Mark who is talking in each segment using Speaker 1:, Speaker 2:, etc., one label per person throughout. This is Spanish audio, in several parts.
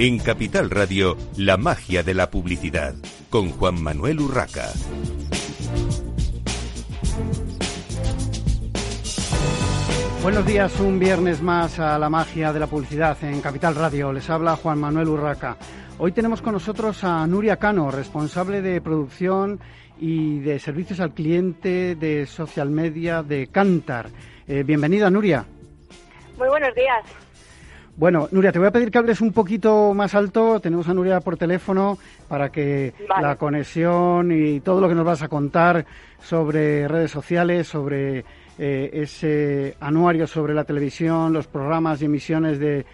Speaker 1: En Capital Radio, la magia de la publicidad, con Juan Manuel Urraca.
Speaker 2: Buenos días, un viernes más a la magia de la publicidad en Capital Radio. Les habla Juan Manuel Urraca. Hoy tenemos con nosotros a Nuria Cano, responsable de producción y de servicios al cliente de social media de Cantar. Eh, bienvenida, Nuria.
Speaker 3: Muy buenos días.
Speaker 2: Bueno, Nuria, te voy a pedir que hables un poquito más alto. Tenemos a Nuria por teléfono para que la conexión y todo lo que nos vas a contar sobre redes sociales, sobre eh, ese anuario sobre la televisión, los programas y emisiones de,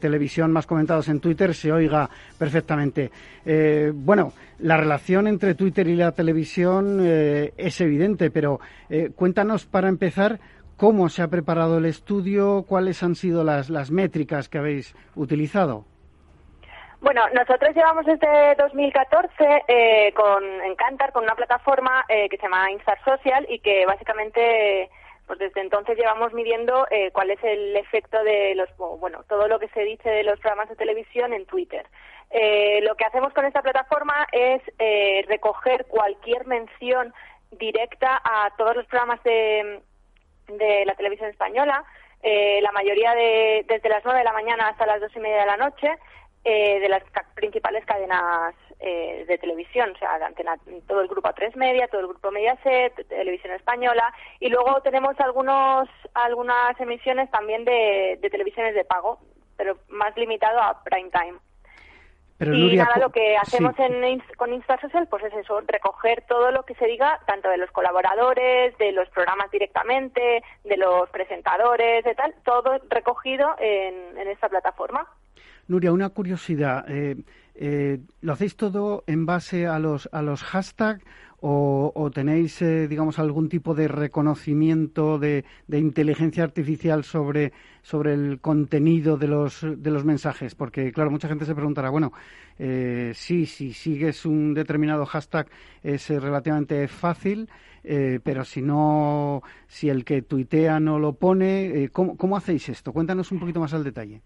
Speaker 2: televisión más comentados en Twitter se oiga perfectamente. Eh, bueno, la relación entre Twitter y la televisión eh, es evidente, pero cuéntanos para empezar ¿Cómo se ha preparado el estudio? ¿Cuáles han sido las, las métricas que habéis utilizado?
Speaker 3: Bueno, nosotros llevamos desde 2014 eh, con Encantar, con una plataforma eh, que se llama Instar Social y que básicamente, pues desde entonces llevamos midiendo eh, cuál es el efecto de los, bueno, todo lo que se dice de los programas de televisión en Twitter. Eh, lo que hacemos con esta plataforma es recoger cualquier mención directa a todos los programas de de la televisión española, eh, la mayoría de, desde las 9 de la mañana hasta las dos y media de la noche, eh, de las principales cadenas eh, de televisión, o sea, antena, todo el grupo A3 Media, todo el grupo Mediaset, Televisión Española, y luego tenemos algunos, algunas emisiones también de, de televisiones de pago, pero más limitado a prime time y nada, lo que hacemos en, con InstaSocial pues es eso, recoger todo lo que se diga, tanto de los colaboradores, de los programas directamente, de los presentadores, de tal, todo recogido en, en esta plataforma.
Speaker 2: Nuria, una curiosidad. Eh, eh, ¿Lo hacéis todo en base a los, a los hashtags o, tenéis, eh, digamos, algún tipo de reconocimiento de, inteligencia artificial sobre, sobre el contenido de los, de los mensajes? Porque, claro, mucha gente se preguntará, bueno, eh, sí, si sigues un determinado hashtag es eh, relativamente fácil, eh, pero si no, si el que tuitea no lo pone, ¿cómo, ¿cómo hacéis esto? Cuéntanos un poquito más al detalle.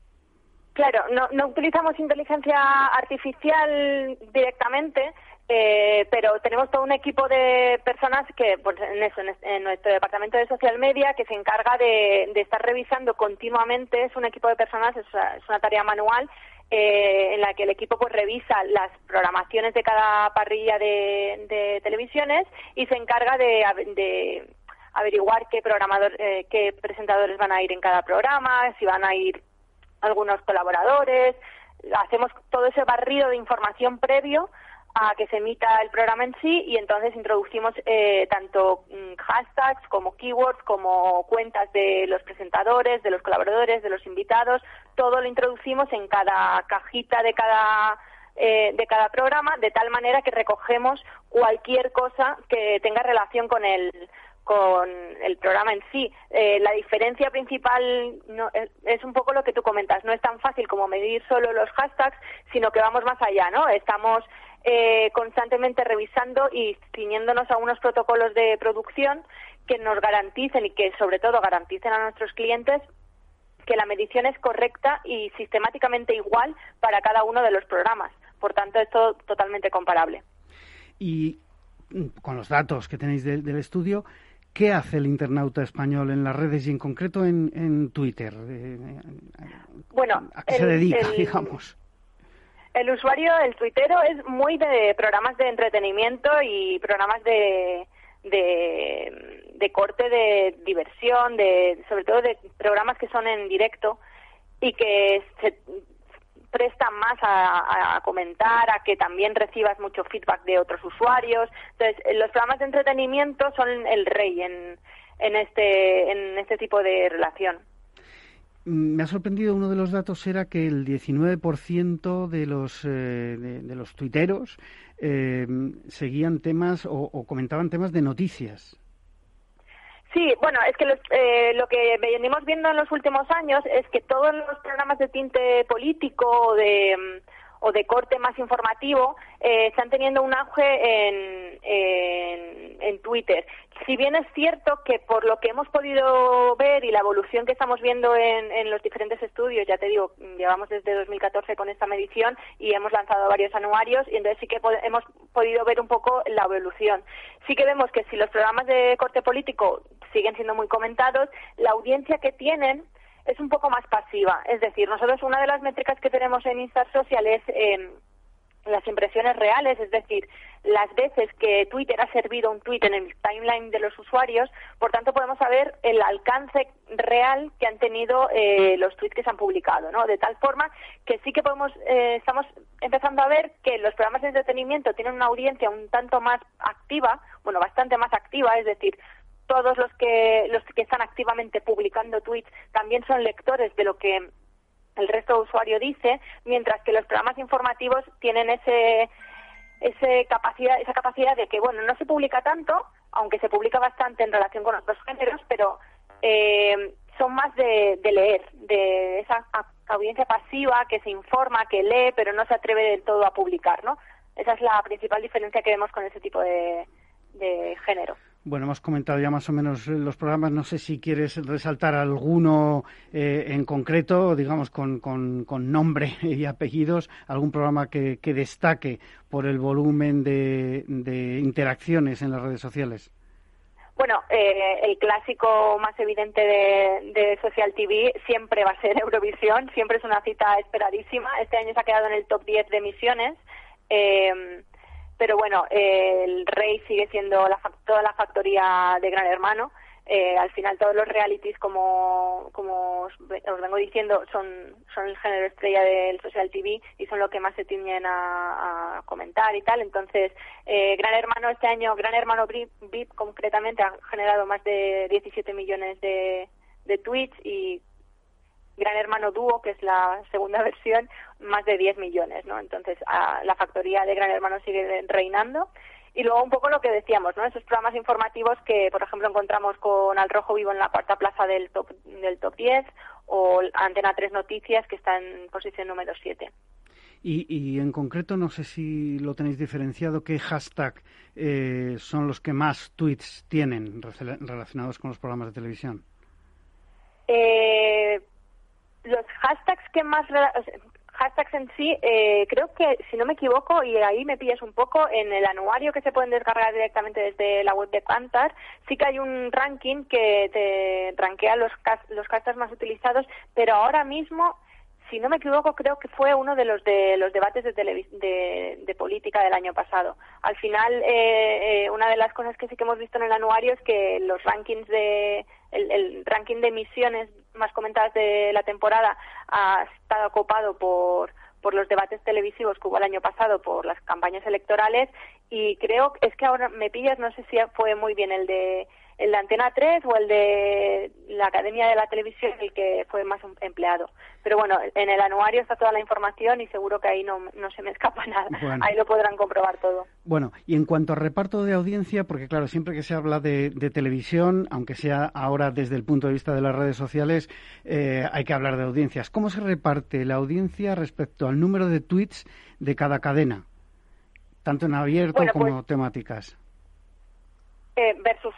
Speaker 3: Claro, no, no utilizamos inteligencia artificial directamente, eh, pero tenemos todo un equipo de personas que, pues, en, eso, en, nuestro departamento de social media, que se encarga de, estar revisando continuamente. Es un equipo de personas, es, una tarea manual eh, en la que el equipo pues revisa las programaciones de cada parrilla de, televisiones y se encarga de, averiguar qué programador, eh, qué presentadores van a ir en cada programa, si van a ir algunos colaboradores. Hacemos todo ese barrido de información previo a que se emita el programa en sí y entonces introducimos eh, tanto mm, hashtags como keywords como cuentas de los presentadores, de los colaboradores, de los invitados, todo lo introducimos en cada cajita de cada eh, de cada programa de tal manera que recogemos cualquier cosa que tenga relación con el con el programa en sí. Eh, la diferencia principal no, es, un poco lo que tú comentas. No es tan fácil como medir solo los hashtags, sino que vamos más allá, ¿no? Estamos eh, constantemente revisando y ciñéndonos a unos protocolos de producción que nos garanticen y que sobre todo garanticen a nuestros clientes que la medición es correcta y sistemáticamente igual para cada uno de los programas. Por tanto, es todo totalmente comparable.
Speaker 2: Y mm, con los datos que tenéis del estudio, ¿qué hace el internauta español en las redes y en concreto en, Twitter? Eh,
Speaker 3: bueno,
Speaker 2: ¿a qué se dedica, digamos?
Speaker 3: El usuario, el tuitero, es muy de programas de entretenimiento y programas de, de, corte de diversión, de, sobre todo de programas que son en directo y que se prestan más a, comentar, a que también recibas mucho feedback de otros usuarios. Entonces, los programas de entretenimiento son el rey en, en, este, en este tipo de relación.
Speaker 2: Mm, me ha sorprendido uno de los datos era que el 19% de los eh, de, los tuiteros eh, seguían temas o, comentaban temas de noticias.
Speaker 3: Sí, bueno, es que eh, lo que venimos viendo en los últimos años es que todos los programas de tinte político de o de corte más informativo eh, están teniendo un auge en, en, Twitter. Si bien es cierto que por lo que hemos podido ver y la evolución que estamos viendo en, en los diferentes estudios, ya te digo, llevamos desde 2014 con esta medición y hemos lanzado varios anuarios y entonces sí que hemos podido ver un poco la evolución. Sí que vemos que si los programas de corte político siguen siendo muy comentados, la audiencia que tienen es un poco más pasiva. Es decir, nosotros una de las métricas que tenemos en Instar Social es em, las impresiones reales, es decir, las veces que Twitter ha servido un tweet en el timeline de los usuarios, por tanto podemos saber el alcance real que han tenido eh, los tweets que se han publicado, ¿no? De tal forma que sí que podemos, eh, estamos empezando a ver que los programas de entretenimiento tienen una audiencia un tanto más activa, bueno, bastante más activa, es decir, todos los que los que están activamente publicando tweets también son lectores de lo que el resto de usuario dice, mientras que los programas informativos tienen ese ese capacidad esa capacidad de que bueno no se publica tanto, aunque se publica bastante en relación con otros géneros, pero eh, son más de, leer, de esa audiencia pasiva que se informa, que lee, pero no se atreve del todo a publicar, ¿no? Esa es la principal diferencia que vemos con ese tipo de género.
Speaker 2: Bueno, hemos comentado ya más o menos los programas. No sé si quieres resaltar alguno eh, en concreto, digamos, con, con, nombre y apellidos, algún programa que, destaque por el volumen de, interacciones en las redes sociales.
Speaker 3: Bueno, eh, el clásico más evidente de, Social TV siempre va a ser Eurovisión, siempre es una cita esperadísima. Este año se ha quedado en el top 10 de emisiones. Eh, pero bueno, el rey sigue siendo la, toda la factoría de Gran Hermano. Eh, al final todos los realities, como, como os, vengo diciendo, son, son el género estrella del social TV y son lo que más se tienden a, comentar y tal. Entonces, eh, Gran Hermano este año, Gran Hermano VIP concretamente ha generado más de 17 millones de, de tweets y Gran Hermano Dúo, que es la segunda versión, más de 10 millones, ¿no? Entonces, la factoría de Gran Hermano sigue reinando. Y luego un poco lo que decíamos, ¿no? Esos programas informativos que, por ejemplo, encontramos con Al Rojo Vivo en la cuarta plaza del top, del top 10 o Antena 3 Noticias, que está en posición número 7.
Speaker 2: Y, y, en concreto, no sé si lo tenéis diferenciado, ¿qué hashtag eh, son los que más tweets tienen relacionados con los programas de televisión?
Speaker 3: Eh, los hashtags que más hashtags en sí, eh, creo que, si no me equivoco, y ahí me pillas un poco, en el anuario que se pueden descargar directamente desde la web de Cantar, sí que hay un ranking que te rankea los, los hashtags más utilizados, pero ahora mismo si no me equivoco, creo que fue uno de los de los debates de, de, política del año pasado. Al final, eh, eh, una de las cosas que sí que hemos visto en el anuario es que los rankings de el, ranking de emisiones más comentadas de la temporada ha estado ocupado por por los debates televisivos que hubo el año pasado por las campañas electorales. Y creo es que ahora me pillas no sé si fue muy bien el de el de Antena 3 o el de la Academia de la Televisión el que fue más em, empleado. Pero bueno, en el anuario está toda la información y seguro que ahí no, no se me escapa nada. Ahí lo podrán comprobar todo.
Speaker 2: Bueno, y en cuanto a reparto de audiencia, porque claro, siempre que se habla de, televisión, aunque sea ahora desde el punto de vista de las redes sociales, eh, hay que hablar de audiencias. ¿Cómo se reparte la audiencia respecto al número de tweets de cada cadena? Tanto en abierto como pues temáticas.
Speaker 3: Eh, versus,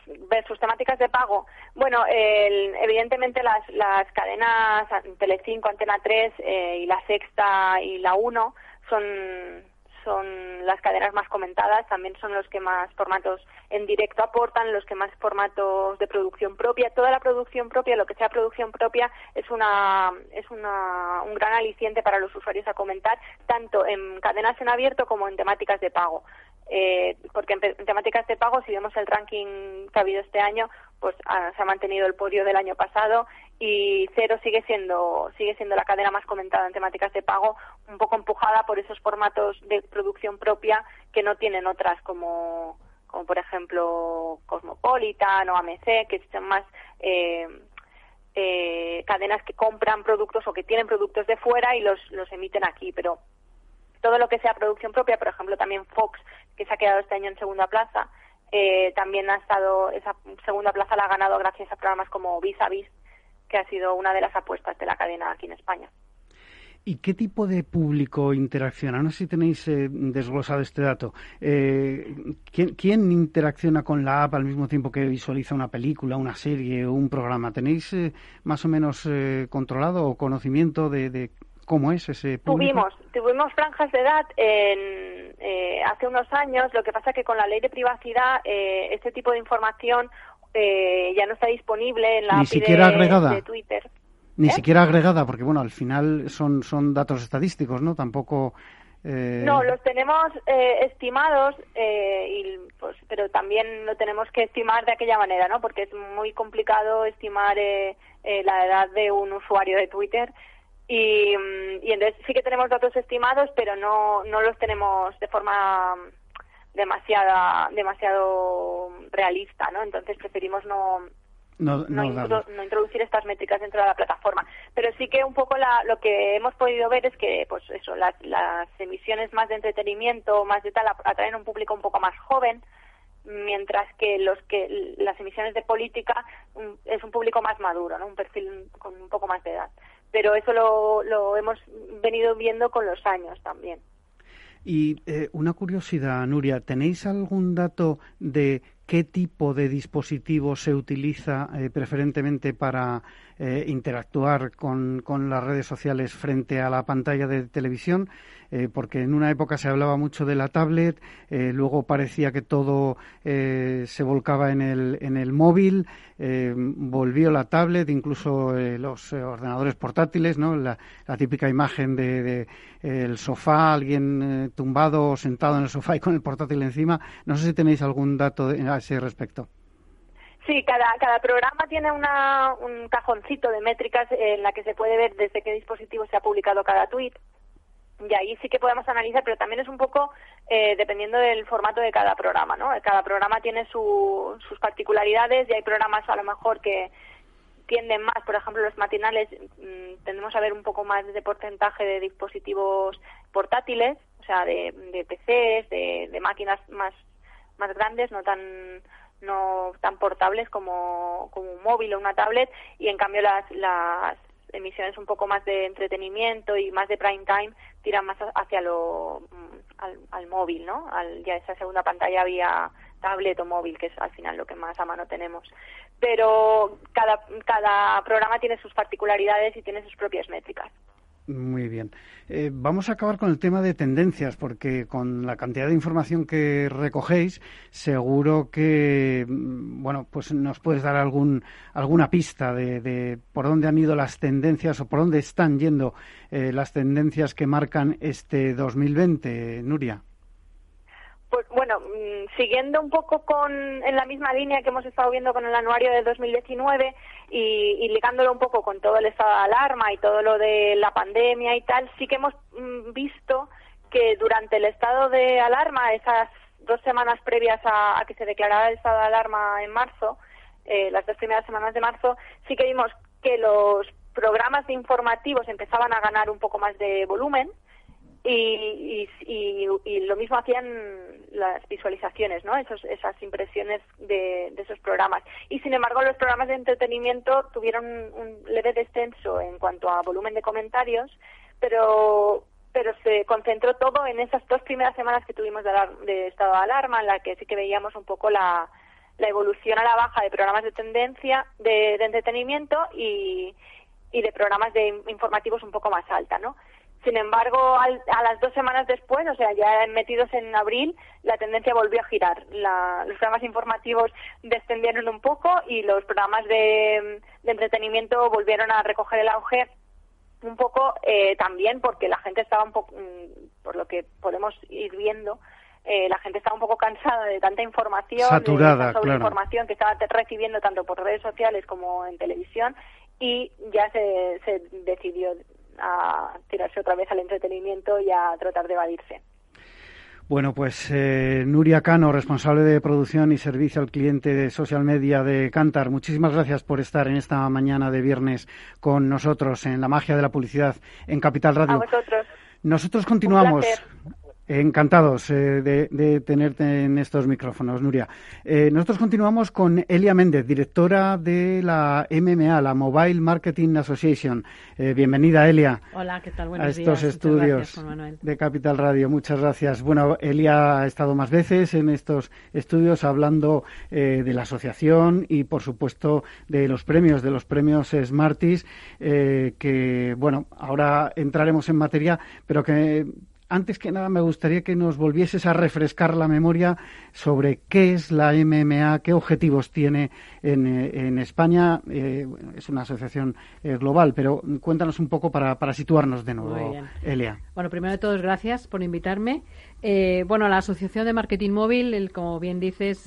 Speaker 3: temáticas de pago. Bueno, evidentemente las, las cadenas Telecinco, Antena 3 eh, y la Sexta y la 1 son, son las cadenas más comentadas, también son los que más formatos en directo aportan, los que más formatos de producción propia. Toda la producción propia, lo que sea producción propia, es una es una, un gran aliciente para los usuarios a comentar, tanto en cadenas en abierto como en temáticas de pago eh, porque en, temáticas de pago, si vemos el ranking que ha habido este año, pues ah, se ha mantenido el podio del año pasado y Cero sigue siendo sigue siendo la cadena más comentada en temáticas de pago, un poco empujada por esos formatos de producción propia que no tienen otras como como por ejemplo Cosmopolitan o AMC, que son más eh, eh, cadenas que compran productos o que tienen productos de fuera y los, los emiten aquí, pero todo lo que sea producción propia, por ejemplo, también Fox, que se ha quedado este año en segunda plaza, eh, también ha estado, esa segunda plaza la ha ganado gracias a programas como Vis a Vis, que ha sido una de las apuestas de la cadena aquí en España.
Speaker 2: ¿Y qué tipo de público interacciona? No sé si tenéis eh, desglosado este dato. Eh, ¿quién, interacciona con la app al mismo tiempo que visualiza una película, una serie o un programa? ¿Tenéis más o menos controlado o conocimiento de, cómo es ese público?
Speaker 3: Tuvimos, tuvimos franjas de edad en, hace unos años. Lo que pasa es que con la ley de privacidad este tipo de información ya no está disponible en la
Speaker 2: Ni siquiera agregada.
Speaker 3: de Twitter.
Speaker 2: Ni ¿Eh? siquiera agregada, porque bueno, al final son, son datos estadísticos, ¿no? Tampoco.
Speaker 3: Eh... No, los tenemos eh, estimados, eh, y, pues, pero también lo tenemos que estimar de aquella manera, ¿no? Porque es muy complicado estimar la edad de un usuario de Twitter. Y, mm, y entonces sí que tenemos datos estimados, pero no, no los tenemos de forma demasiada, demasiado realista, ¿no? Entonces preferimos no, no, introducir estas métricas dentro de la plataforma. Pero sí que un poco lo que hemos podido ver es que, pues eso, las, emisiones más de entretenimiento, más de tal, atraen a un público un poco más joven, mientras que los que las emisiones de política es un público más maduro, ¿no? Un perfil con un poco más de edad. Pero eso lo, lo hemos venido viendo con los años también.
Speaker 2: Y eh, una curiosidad, Nuria, ¿tenéis algún dato de qué tipo de dispositivo se utiliza eh, preferentemente para eh, interactuar con, con, las redes sociales frente a la pantalla de televisión, eh, porque en una época se hablaba mucho de la tablet, luego parecía que todo se volcaba en el, en el móvil, volvió la tablet, incluso los ordenadores portátiles, ¿no? la, típica imagen de, el sofá, alguien tumbado o sentado en el sofá y con el portátil encima. No sé si tenéis algún dato a ese respecto.
Speaker 3: Sí, cada, cada programa tiene una, un cajoncito de métricas en la que se puede ver desde qué dispositivo se ha publicado cada tweet. Y ahí sí que podemos analizar, pero también es un poco eh, dependiendo del formato de cada programa, ¿no? Cada programa tiene sus particularidades y hay programas a lo mejor que tienden más, por ejemplo, los matinales mm, tendemos a ver un poco más de porcentaje de dispositivos portátiles, o sea, de, de PCs, de, de máquinas más más grandes, no tan no tan portables como, como un móvil o una tablet y en cambio las, las emisiones un poco más de entretenimiento y más de prime time tiran más hacia lo mm, al, móvil, ¿no? Al, ya esa segunda pantalla vía tablet o móvil, que es al final lo que más a mano tenemos. Pero cada, cada programa tiene sus particularidades y tiene sus propias métricas.
Speaker 2: Muy bien. Eh, vamos a acabar con el tema de tendencias, porque con la cantidad de información que recogéis, seguro que, mm, bueno, pues nos puedes dar algún, alguna pista de, por dónde han ido las tendencias o por dónde están yendo eh, las tendencias que marcan este 2020, Nuria.
Speaker 3: Pues bueno, mm, siguiendo un poco con en la misma línea que hemos estado viendo con el anuario de 2019 y, y ligándolo un poco con todo el estado de alarma y todo lo de la pandemia y tal, sí que hemos mm, visto que durante el estado de alarma, esas dos semanas previas a, que se declarara el estado de alarma en marzo, eh, las dos primeras semanas de marzo, sí que vimos que los programas informativos empezaban a ganar un poco más de volumen y, y, lo mismo hacían las visualizaciones, ¿no? Esos, esas impresiones de, de, esos programas. Y sin embargo, los programas de entretenimiento tuvieron un leve descenso en cuanto a volumen de comentarios, pero pero se concentró todo en esas dos primeras semanas que tuvimos de, de estado de alarma, en la que sí que veíamos un poco la, la evolución a la baja de programas de tendencia, de, de entretenimiento y, y de programas de informativos un poco más alta, ¿no? Sin embargo, a las dos semanas después, o sea, ya metidos en abril, la tendencia volvió a girar. los programas informativos descendieron un poco y los programas de, entretenimiento volvieron a recoger el auge un poco eh, también porque la gente estaba un poco, mm, por lo que podemos ir viendo, eh, la gente estaba un poco cansada de tanta información,
Speaker 2: saturada,
Speaker 3: de información que estaba recibiendo tanto por redes sociales como en televisión y ya se, se decidió a tirarse otra vez al entretenimiento y a tratar de evadirse.
Speaker 2: Bueno, pues eh, Nuria Cano, responsable de producción y servicio al cliente de social media de Cantar, muchísimas gracias por estar en esta mañana de viernes con nosotros en la magia de la publicidad en Capital Radio.
Speaker 3: A vosotros.
Speaker 2: Nosotros continuamos. Encantados eh, de, tenerte en estos micrófonos, Nuria. Eh, nosotros continuamos con Elia Méndez, directora de la MMA, la Mobile Marketing Association. Eh, bienvenida, Elia.
Speaker 4: Hola, ¿qué tal?
Speaker 2: Buenos a estos estudios de Capital Radio. Muchas gracias. Bueno, Elia ha estado más veces en estos estudios hablando de la asociación y, por supuesto, de los premios, de los premios Smarties, que, bueno, ahora entraremos en materia, pero que antes que nada me gustaría que nos volvieses a refrescar la memoria sobre qué es la MMA, qué objetivos tiene en, eh, España. Eh, es una asociación eh, global, pero cuéntanos un poco para, para situarnos de nuevo, Elia.
Speaker 4: Bueno, primero de todo, gracias por invitarme. bueno, la Asociación de Marketing Móvil, como bien dices,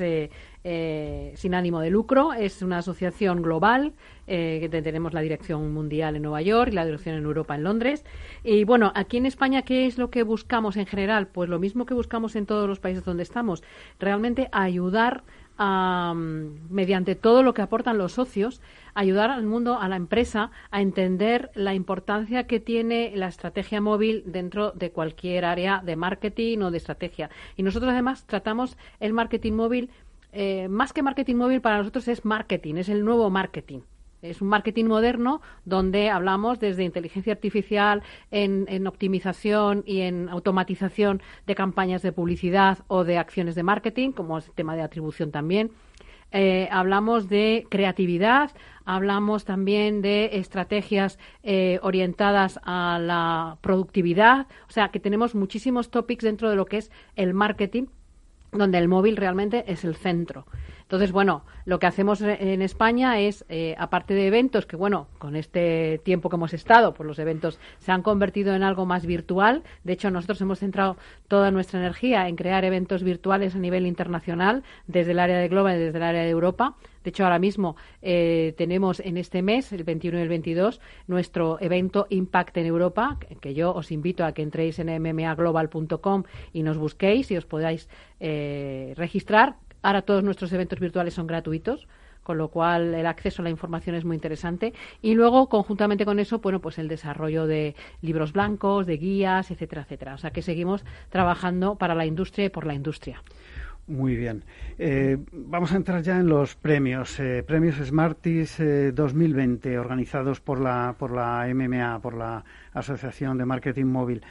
Speaker 4: eh, sin ánimo de lucro. Es una asociación global eh, que tenemos la dirección mundial en Nueva York y la dirección en Europa en Londres. Y bueno, aquí en España, ¿qué es lo que buscamos en general? Pues lo mismo que buscamos en todos los países donde estamos. Realmente ayudar mediante todo lo que aportan los socios, ayudar al mundo, a la empresa, a entender la importancia que tiene la estrategia móvil dentro de cualquier área de marketing o de estrategia. Y nosotros además tratamos el marketing móvil eh, más que marketing móvil para nosotros es marketing, es el nuevo marketing. Es un marketing moderno donde hablamos desde inteligencia artificial en, optimización y en automatización de campañas de publicidad o de acciones de marketing, como es el tema de atribución también. Eh, hablamos de creatividad, hablamos también de estrategias eh, orientadas a la productividad, o sea que tenemos muchísimos topics dentro de lo que es el marketing donde el móvil realmente es el centro. Entonces, bueno, lo que hacemos en España es, eh, aparte de eventos, que bueno, con este tiempo que hemos estado, pues los eventos se han convertido en algo más virtual. De hecho, nosotros hemos centrado toda nuestra energía en crear eventos virtuales a nivel internacional, desde el área de Global y desde el área de Europa. De hecho, ahora mismo eh, tenemos en este mes, el 21 y el 22, nuestro evento Impact en Europa, que yo os invito a que entréis en mmaglobal.com y nos busquéis y os podáis eh, registrar. Ahora todos nuestros eventos virtuales son gratuitos con lo cual el acceso a la información es muy interesante. Y luego conjuntamente con eso bueno pues el desarrollo de libros blancos de guías etcétera etcétera. O sea que seguimos trabajando para la industria y por la industria
Speaker 2: muy bien. Eh, vamos a entrar ya en los premios. Eh, premios Smarties 2020, eh, organizados por la, por la MMA, por la Asociación de Marketing Móvil.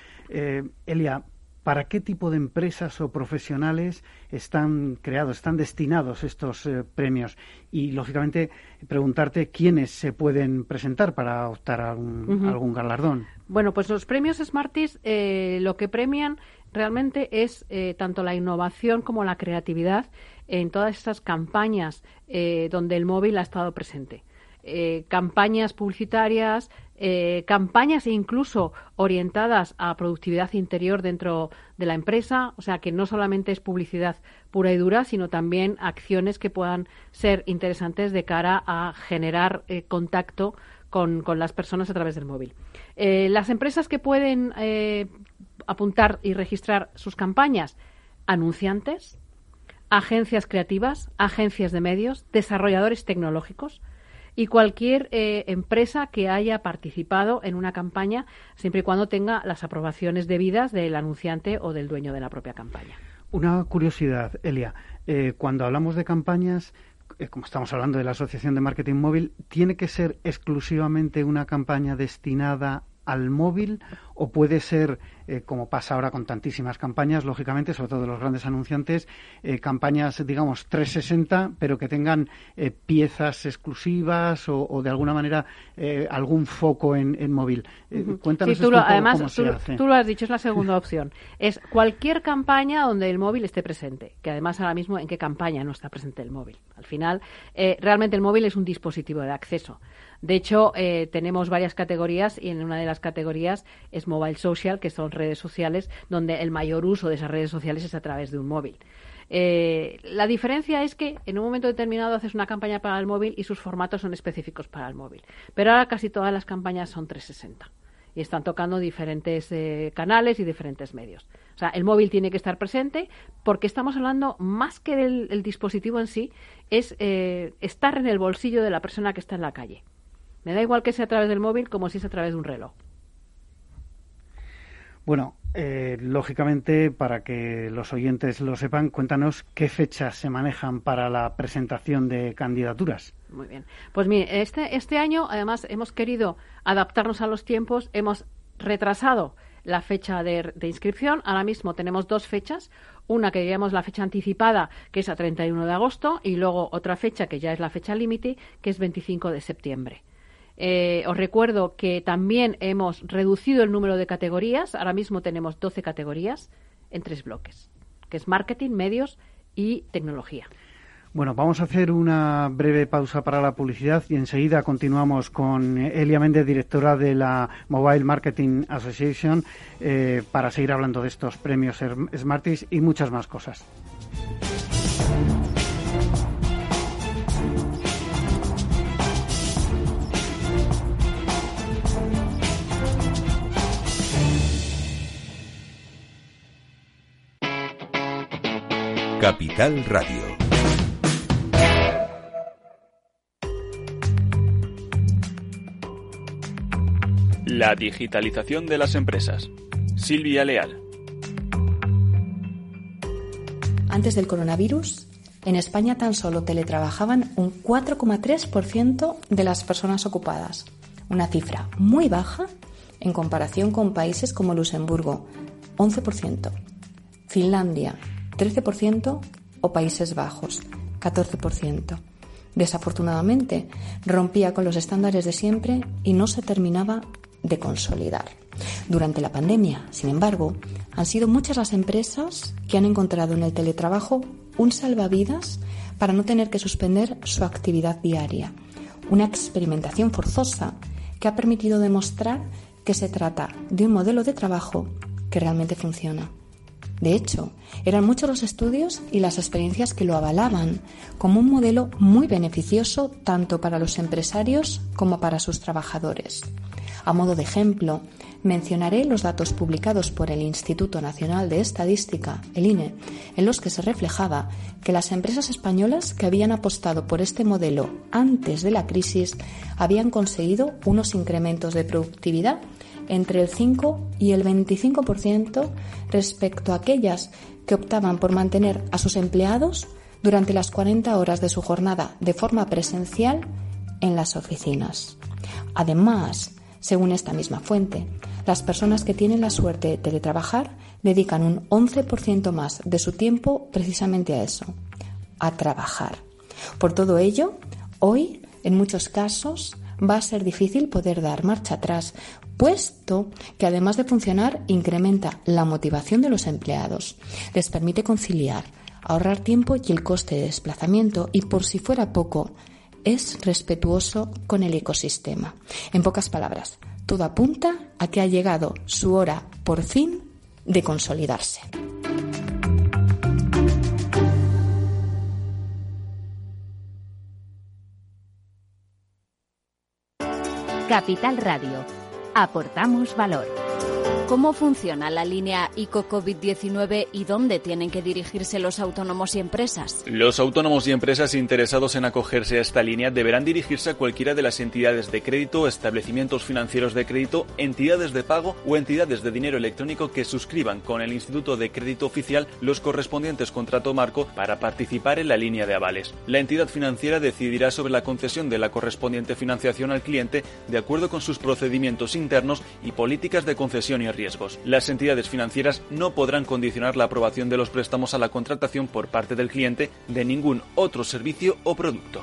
Speaker 2: Elia, para qué tipo de empresas o profesionales están creados, están destinados estos eh, premios y, lógicamente, preguntarte quiénes se pueden presentar para optar a algún, galardón.
Speaker 4: Bueno, pues los premios Smarties eh, lo que premian realmente es eh, tanto la innovación como la creatividad en todas estas campañas donde el móvil ha estado presente. campañas publicitarias, eh, campañas incluso orientadas a productividad interior dentro de la empresa, o sea que no solamente es publicidad pura y dura, sino también acciones que puedan ser interesantes de cara a generar eh, contacto con, las personas a través del móvil. Eh, las empresas que pueden apuntar y registrar sus campañas, anunciantes, agencias creativas, agencias de medios, desarrolladores tecnológicos, y cualquier eh, empresa que haya participado en una campaña, siempre y cuando tenga las aprobaciones debidas del anunciante o del dueño de la propia campaña.
Speaker 2: Una curiosidad, Elia. Eh, cuando hablamos de campañas, eh, como estamos hablando de la Asociación de Marketing Móvil, ¿tiene que ser exclusivamente una campaña destinada al móvil o puede ser, eh, como pasa ahora con tantísimas campañas, lógicamente, sobre todo los grandes anunciantes, eh, campañas, digamos, 360, pero que tengan eh, piezas exclusivas o, de alguna manera algún foco en, móvil.
Speaker 4: Cuéntanos tú además, tú, lo has dicho, es la segunda opción. Es cualquier campaña donde el móvil esté presente, que además ahora mismo en qué campaña no está presente el móvil. Al final, realmente el móvil es un dispositivo de acceso. De hecho, eh, tenemos varias categorías y en una de las categorías es mobile social, que son redes sociales, donde el mayor uso de esas redes sociales es a través de un móvil. Eh, la diferencia es que en un momento determinado haces una campaña para el móvil y sus formatos son específicos para el móvil. Pero ahora casi todas las campañas son 360 y están tocando diferentes eh, canales y diferentes medios. O sea, el móvil tiene que estar presente porque estamos hablando más que del dispositivo en sí, es estar en el bolsillo de la persona que está en la calle. Me da igual que sea a través del móvil como si es a través de un reloj.
Speaker 2: Bueno, eh, lógicamente, para que los oyentes lo sepan, cuéntanos qué fechas se manejan para la presentación de candidaturas.
Speaker 4: Muy bien. Pues mire, este, este año, además, hemos querido adaptarnos a los tiempos, hemos retrasado la fecha de, inscripción. Ahora mismo tenemos dos fechas. Una que diríamos la fecha anticipada, que es a 31 de agosto, y luego otra fecha que ya es la fecha límite, que es 25 de septiembre. Eh, os recuerdo que también hemos reducido el número de categorías. Ahora mismo tenemos 12 categorías en tres bloques, que es marketing, medios y tecnología.
Speaker 2: Bueno, vamos a hacer una breve pausa para la publicidad y enseguida continuamos con Elia Méndez, directora de la Mobile Marketing Association, eh, para seguir hablando de estos premios Smarties y muchas más cosas.
Speaker 1: Capital Radio.
Speaker 5: La digitalización de las empresas. Silvia Leal.
Speaker 6: Antes del coronavirus, en España tan solo teletrabajaban un 4,3% de las personas ocupadas, una cifra muy baja en comparación con países como Luxemburgo, 11%, Finlandia, 13% o Países Bajos, 14%. Desafortunadamente, rompía con los estándares de siempre y no se terminaba de consolidar. Durante la pandemia, sin embargo, han sido muchas las empresas que han encontrado en el teletrabajo un salvavidas para no tener que suspender su actividad diaria. Una experimentación forzosa que ha permitido demostrar que se trata de un modelo de trabajo que realmente funciona. De hecho, eran muchos los estudios y las experiencias que lo avalaban como un modelo muy beneficioso tanto para los empresarios como para sus trabajadores. A modo de ejemplo, mencionaré los datos publicados por el Instituto Nacional de Estadística, el INE, en los que se reflejaba que las empresas españolas que habían apostado por este modelo antes de la crisis habían conseguido unos incrementos de productividad entre el 5 y el 25% respecto a aquellas que optaban por mantener a sus empleados durante las 40 horas de su jornada de forma presencial en las oficinas. Además, según esta misma fuente, las personas que tienen la suerte de teletrabajar dedican un 11% más de su tiempo precisamente a eso, a trabajar. Por todo ello, hoy, en muchos casos, va a ser difícil poder dar marcha atrás, puesto que además de funcionar incrementa la motivación de los empleados, les permite conciliar, ahorrar tiempo y el coste de desplazamiento y por si fuera poco, es respetuoso con el ecosistema. En pocas palabras, todo apunta a que ha llegado su hora, por fin, de consolidarse.
Speaker 7: Capital Radio. Aportamos valor. ¿Cómo funciona la línea ICO COVID-19 y dónde tienen que dirigirse los autónomos y empresas?
Speaker 5: Los autónomos y empresas interesados en acogerse a esta línea deberán dirigirse a cualquiera de las entidades de crédito, establecimientos financieros de crédito, entidades de pago o entidades de dinero electrónico que suscriban con el Instituto de Crédito Oficial los correspondientes contrato marco para participar en la línea de avales. La entidad financiera decidirá sobre la concesión de la correspondiente financiación al cliente de acuerdo con sus procedimientos internos y políticas de concesión y riesgo las entidades financieras no podrán condicionar la aprobación de los préstamos a la contratación por parte del cliente de ningún otro servicio o producto.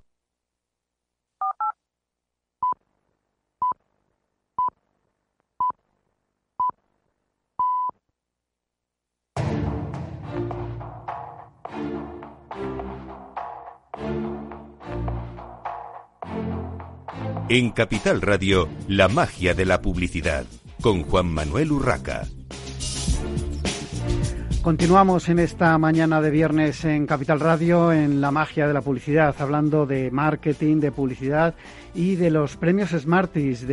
Speaker 1: En Capital Radio, la magia de la publicidad, con Juan Manuel Urraca.
Speaker 2: Continuamos en esta mañana de viernes en Capital Radio en la magia de la publicidad, hablando de marketing, de publicidad y de los premios Smarties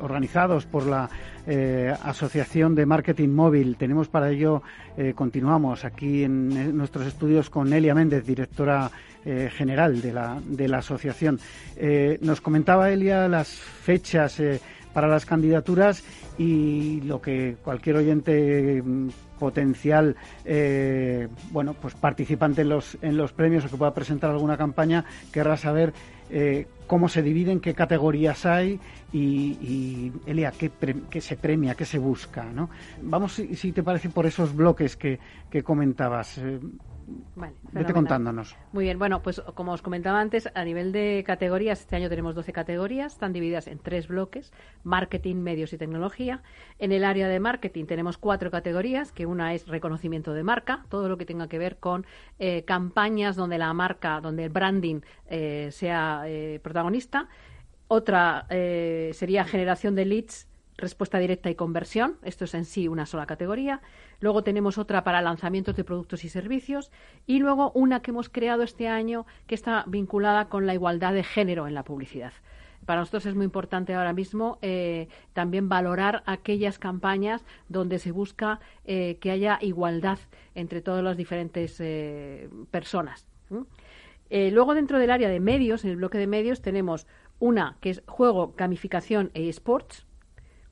Speaker 2: organizados por la eh, Asociación de Marketing Móvil. Tenemos para ello, eh, continuamos aquí en nuestros estudios con Elia Méndez, directora eh, general de la, de la asociación. Nos comentaba Elia las fechas para las candidaturas y lo que cualquier oyente potencial, bueno, pues participante en los, en los premios o que pueda presentar alguna campaña, querrá saber cómo se dividen, qué categorías hay y, Elia, qué, qué, se premia, qué se busca, ¿no? Vamos, si, te parece, por esos bloques que, que comentabas.
Speaker 4: Vale,
Speaker 2: Vete contándonos.
Speaker 4: Muy bien, bueno, pues como os comentaba antes, a nivel de categorías, este año tenemos 12 categorías, están divididas en tres bloques, marketing, medios y tecnología. En el área de marketing tenemos cuatro categorías, que una es reconocimiento de marca, todo lo que tenga que ver con eh, campañas donde la marca, donde el branding eh, sea eh, protagonista. Otra sería generación de leads respuesta directa y conversión. Esto es en sí una sola categoría. Luego tenemos otra para lanzamientos de productos y servicios. Y luego una que hemos creado este año que está vinculada con la igualdad de género en la publicidad. Para nosotros es muy importante ahora mismo eh, también valorar aquellas campañas donde se busca eh, que haya igualdad entre todas las diferentes eh, personas. luego dentro del área de medios, en el bloque de medios, tenemos una que es juego, gamificación e esports,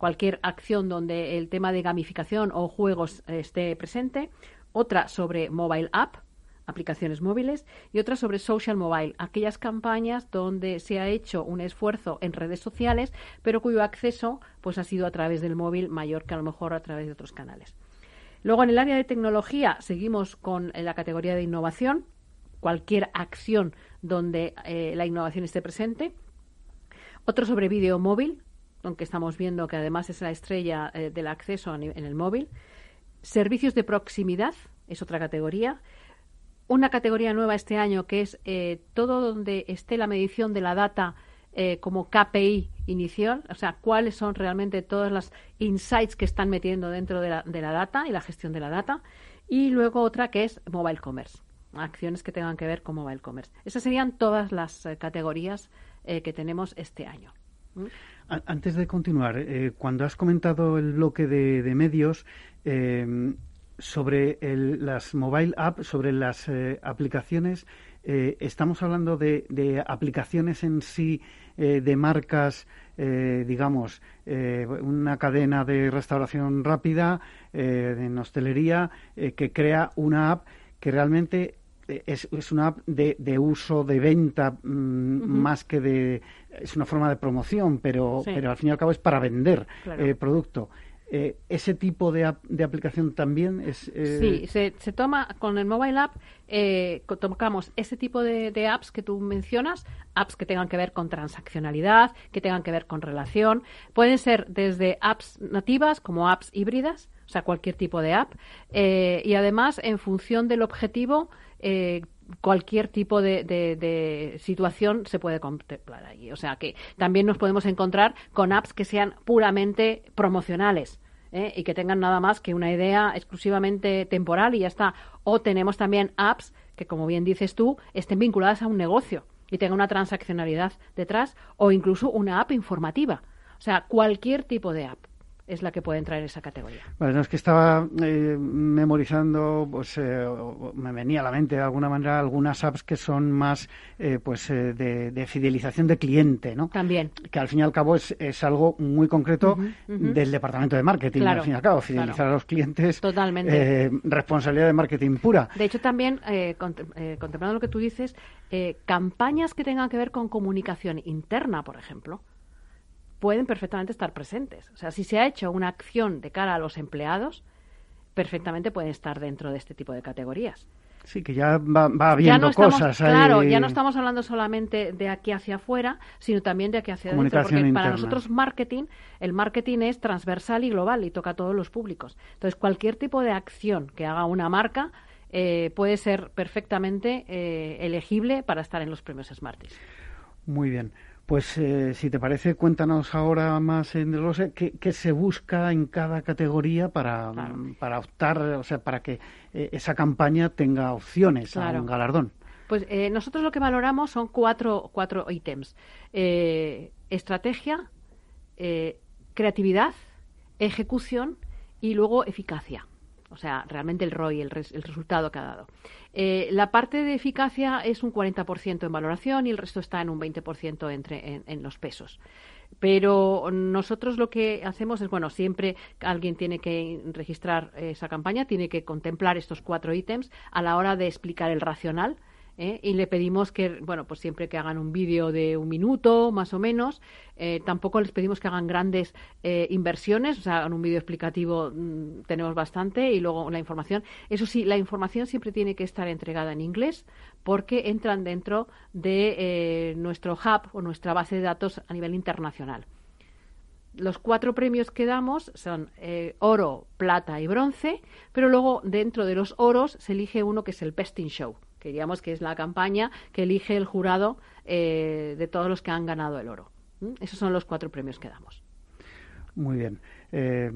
Speaker 4: cualquier acción donde el tema de gamificación o juegos esté presente, otra sobre mobile app, aplicaciones móviles, y otra sobre social mobile, aquellas campañas donde se ha hecho un esfuerzo en redes sociales, pero cuyo acceso pues ha sido a través del móvil mayor que a lo mejor a través de otros canales. Luego en el área de tecnología seguimos con la categoría de innovación, cualquier acción donde eh, la innovación esté presente. Otro sobre vídeo móvil, aunque estamos viendo que además es la estrella eh, del acceso en el móvil. Servicios de proximidad es otra categoría. Una categoría nueva este año que es eh, todo donde esté la medición de la data eh, como KPI inicial, o sea, cuáles son realmente todas las insights que están metiendo dentro de la, de la data y la gestión de la data. Y luego otra que es mobile commerce, acciones que tengan que ver con mobile commerce. Esas serían todas las categorías que tenemos este año.
Speaker 2: Antes de continuar, eh, cuando has comentado el bloque de, medios em, sobre las mobile apps, sobre las eh, aplicaciones, eh, estamos hablando de, aplicaciones en sí, de marcas, digamos, una cadena de restauración rápida, en hostelería, que crea una app que realmente es, una app de, uso, de venta, mm, más que de... Es una forma de promoción, pero, pero al fin y al cabo es para vender el eh, producto. Eh, ese tipo de, de, aplicación también es.
Speaker 4: Eh, sí, se, se, toma con el mobile app, eh, tocamos ese tipo de, de, apps que tú mencionas, apps que tengan que ver con transaccionalidad, que tengan que ver con relación. Pueden ser desde apps nativas como apps híbridas, o sea, cualquier tipo de app. y además, en función del objetivo, eh, cualquier tipo de, situación se puede contemplar allí. O sea que también nos podemos encontrar con apps que sean puramente promocionales. ¿eh? y que tengan nada más que una idea exclusivamente temporal y ya está. O tenemos también apps que, como bien dices tú, estén vinculadas a un negocio y tengan una transaccionalidad detrás o incluso una app informativa. O sea, cualquier tipo de app es la que puede entrar en esa categoría.
Speaker 2: Bueno, es que estaba eh, memorizando, pues eh, me venía a la mente de alguna manera algunas apps que son más eh, pues de, fidelización de cliente, ¿no?
Speaker 4: También.
Speaker 2: Que al fin y al cabo es, es algo muy concreto del departamento de marketing, al fin y al cabo, fidelizar a los clientes.
Speaker 4: Totalmente.
Speaker 2: responsabilidad de marketing pura.
Speaker 4: De hecho, también, contemplando lo que tú dices, campañas que tengan que ver con comunicación interna, por ejemplo, pueden perfectamente estar presentes. O sea, si se ha hecho una acción de cara a los empleados, perfectamente pueden estar dentro de este tipo de categorías.
Speaker 2: Sí, que ya va, va habiendo cosas.
Speaker 4: Claro, ya no estamos hablando solamente de aquí hacia afuera, sino también de aquí hacia adentro. Porque para nosotros marketing, el marketing es transversal y global y toca a todos los públicos. Entonces, cualquier tipo de acción que haga una marca eh, puede ser perfectamente eh, elegible para estar en los premios Smarties.
Speaker 2: Muy bien. Pues eh, si te parece, cuéntanos ahora más en el qué, qué se busca en cada categoría para, para optar, o sea, para que eh, esa campaña tenga opciones a un galardón.
Speaker 4: Pues eh, nosotros lo que valoramos son cuatro, cuatro ítems. estrategia, creatividad, ejecución y luego eficacia. O sea, realmente el ROI, el, el resultado que ha dado. Eh, la parte de eficacia es un 40% en valoración y el resto está en un 20% entre, en, los pesos. Pero nosotros lo que hacemos es, bueno, siempre alguien tiene que registrar esa campaña, tiene que contemplar estos cuatro ítems a la hora de explicar el racional ¿eh? y le pedimos que, bueno, pues siempre que hagan un vídeo de un minuto, más o menos, eh, tampoco les pedimos que hagan grandes eh, inversiones, o sea, hagan un vídeo explicativo mm, tenemos bastante y luego la información. Eso sí, la información siempre tiene que estar entregada en inglés porque entran dentro de nuestro hub o nuestra base de datos a nivel internacional los cuatro premios que damos son oro, plata y bronce, pero luego dentro de los oros se elige uno que es el Best in Show que digamos que es la campaña que elige el jurado eh, de todos los que han ganado el oro. Esos son los cuatro premios que damos.
Speaker 2: Muy bien. Eh,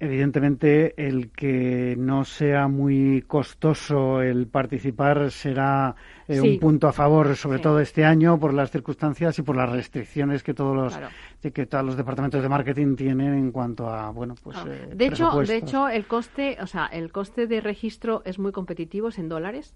Speaker 2: evidentemente, el que no sea muy costoso el participar será eh, un punto a favor, sobre todo este año, por las circunstancias y por las restricciones que todos los que todos los departamentos de marketing tienen en cuanto a bueno, pues.
Speaker 4: de hecho, de hecho, el coste, o sea, el coste de registro es muy competitivo, es en dólares.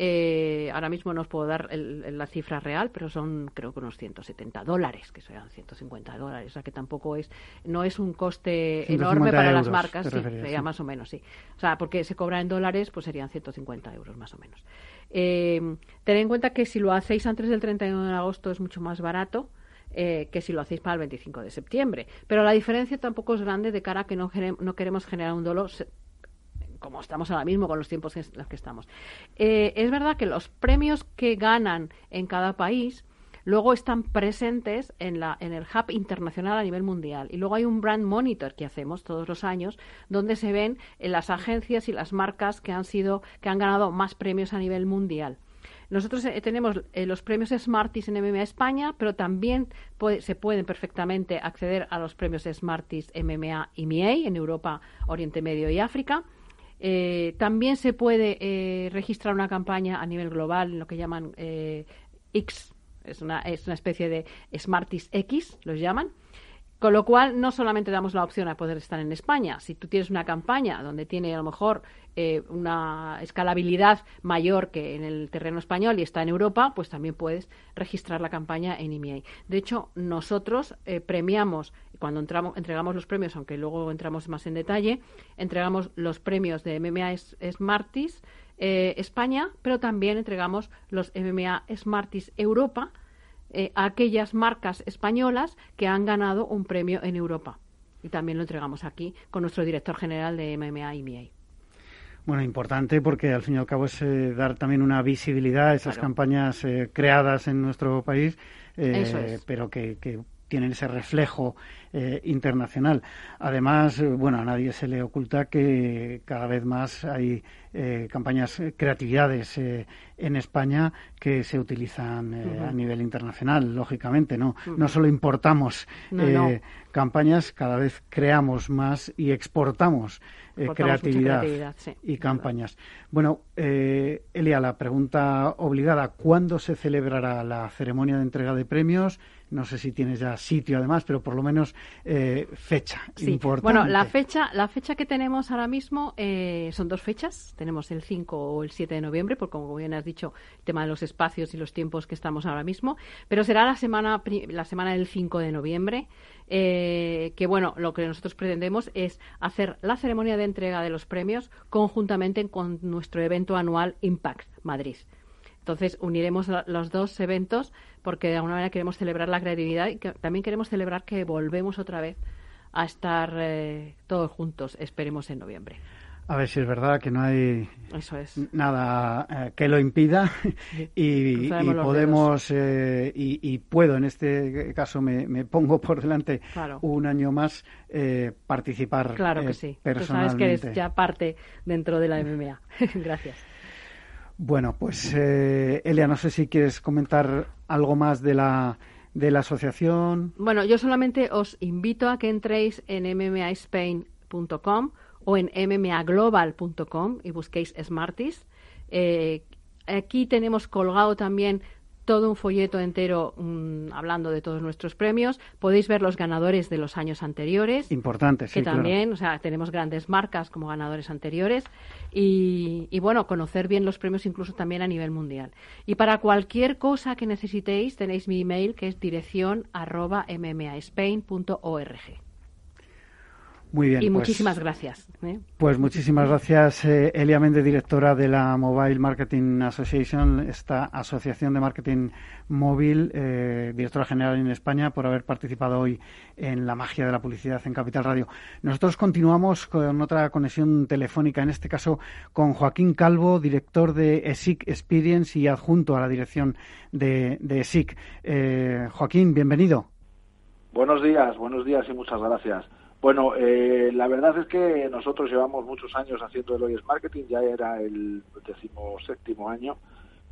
Speaker 4: Eh, ahora mismo no os puedo dar la cifra real, pero son creo que unos 170 dólares, que sean 150 dólares, o sea que tampoco es, no es un coste enorme para las marcas, sí, más o menos, sí. O sea, porque se cobra en dólares, pues serían 150 euros más o menos. Eh, tened en cuenta que si lo hacéis antes del 31 de agosto es mucho más barato. Eh, que si lo hacéis para el 25 de septiembre. Pero la diferencia tampoco es grande de cara a que no, no queremos generar un dolor como estamos ahora mismo con los tiempos en los que estamos. Eh, es verdad que los premios que ganan en cada país luego están presentes en, la, en el hub internacional a nivel mundial. Y luego hay un brand monitor que hacemos todos los años, donde se ven eh, las agencias y las marcas que han sido, que han ganado más premios a nivel mundial. Nosotros eh, tenemos los premios Smarties en MMA España, pero también se pueden perfectamente acceder a los premios Smarties MMA y MIA en Europa, Oriente Medio y África. Eh, también se puede eh, registrar una campaña a nivel global, lo que llaman eh, X, es una, es una especie de Smarties X, los llaman, con lo cual, no solamente damos la opción a poder estar en España. Si tú tienes una campaña donde tiene a lo mejor eh, una escalabilidad mayor que en el terreno español y está en Europa, pues también puedes registrar la campaña en IMEA. De hecho, nosotros premiamos, cuando entramos, entregamos los premios, aunque luego entramos más en detalle, entregamos los premios de MMA Smarties eh, España, pero también entregamos los MMA Smarties Europa eh, a aquellas marcas españolas que han ganado un premio en Europa. Y también lo entregamos aquí con nuestro director general de MMA y MIA.
Speaker 2: Bueno, importante porque al fin y al cabo es eh, dar también una visibilidad a esas campañas creadas en nuestro país, pero que, que, tienen ese reflejo internacional. Además, bueno, a nadie se le oculta que cada vez más hay eh, campañas, eh, creatividades eh, en España que se utilizan a nivel internacional, lógicamente, ¿no? No solo importamos campañas, cada vez creamos más y exportamos, creatividad, y campañas. Bueno, Elia, la pregunta obligada, ¿cuándo se celebrará la ceremonia de entrega de premios? No sé si tienes ya sitio además, pero por lo menos eh, fecha importante.
Speaker 4: Bueno, la fecha, la fecha que tenemos ahora mismo eh, son dos fechas. Tenemos el 5 o el 7 de noviembre, porque como bien has dicho, el tema de los espacios y los tiempos que estamos ahora mismo. Pero será la semana, la semana del 5 de noviembre. Eh, que bueno, lo que nosotros pretendemos es hacer la ceremonia de entrega de los premios conjuntamente con nuestro evento anual Impact Madrid. Entonces uniremos los dos eventos porque de alguna manera queremos celebrar la creatividad y también queremos celebrar que volvemos otra vez a estar eh, todos juntos, esperemos en noviembre.
Speaker 2: A ver si es verdad que no hay nada eh, que lo impida y, podemos eh, y, puedo en este caso me, pongo por delante un año más participar
Speaker 4: claro que sí. personalmente. Tú sabes que eres ya parte dentro de la MMA. Gracias.
Speaker 2: Bueno, pues eh, Elia, no sé si quieres comentar algo más de la, de la asociación.
Speaker 4: Bueno, yo solamente os invito a que entréis en mmaspain.com o en mmaglobal.com y busquéis Smarties. Eh, aquí tenemos colgado también todo un folleto entero mm, hablando de todos nuestros premios. Podéis ver los ganadores de los años anteriores.
Speaker 2: Importante, sí.
Speaker 4: Que también, o sea, tenemos grandes marcas como ganadores anteriores. Y, y, bueno, conocer bien los premios incluso también a nivel mundial. Y para cualquier cosa que necesitéis, tenéis mi email que es dirección arroba mmaspain.org.
Speaker 2: Muy bien.
Speaker 4: Y pues muchísimas gracias.
Speaker 2: ¿eh? Pues muchísimas gracias, eh, Elia Méndez, directora de la Mobile Marketing Association, esta asociación de marketing móvil, eh, directora general en España, por haber participado hoy en la magia de la publicidad en Capital Radio. Nosotros continuamos con otra conexión telefónica, en este caso con Joaquín Calvo, director de ESIC Experience y adjunto a la dirección de, de ESIC. Joaquín, bienvenido.
Speaker 8: Buenos días, buenos días y muchas gracias. Bueno, eh, la verdad es que nosotros llevamos muchos años haciendo el OIS Marketing, ya era el decimoséptimo año,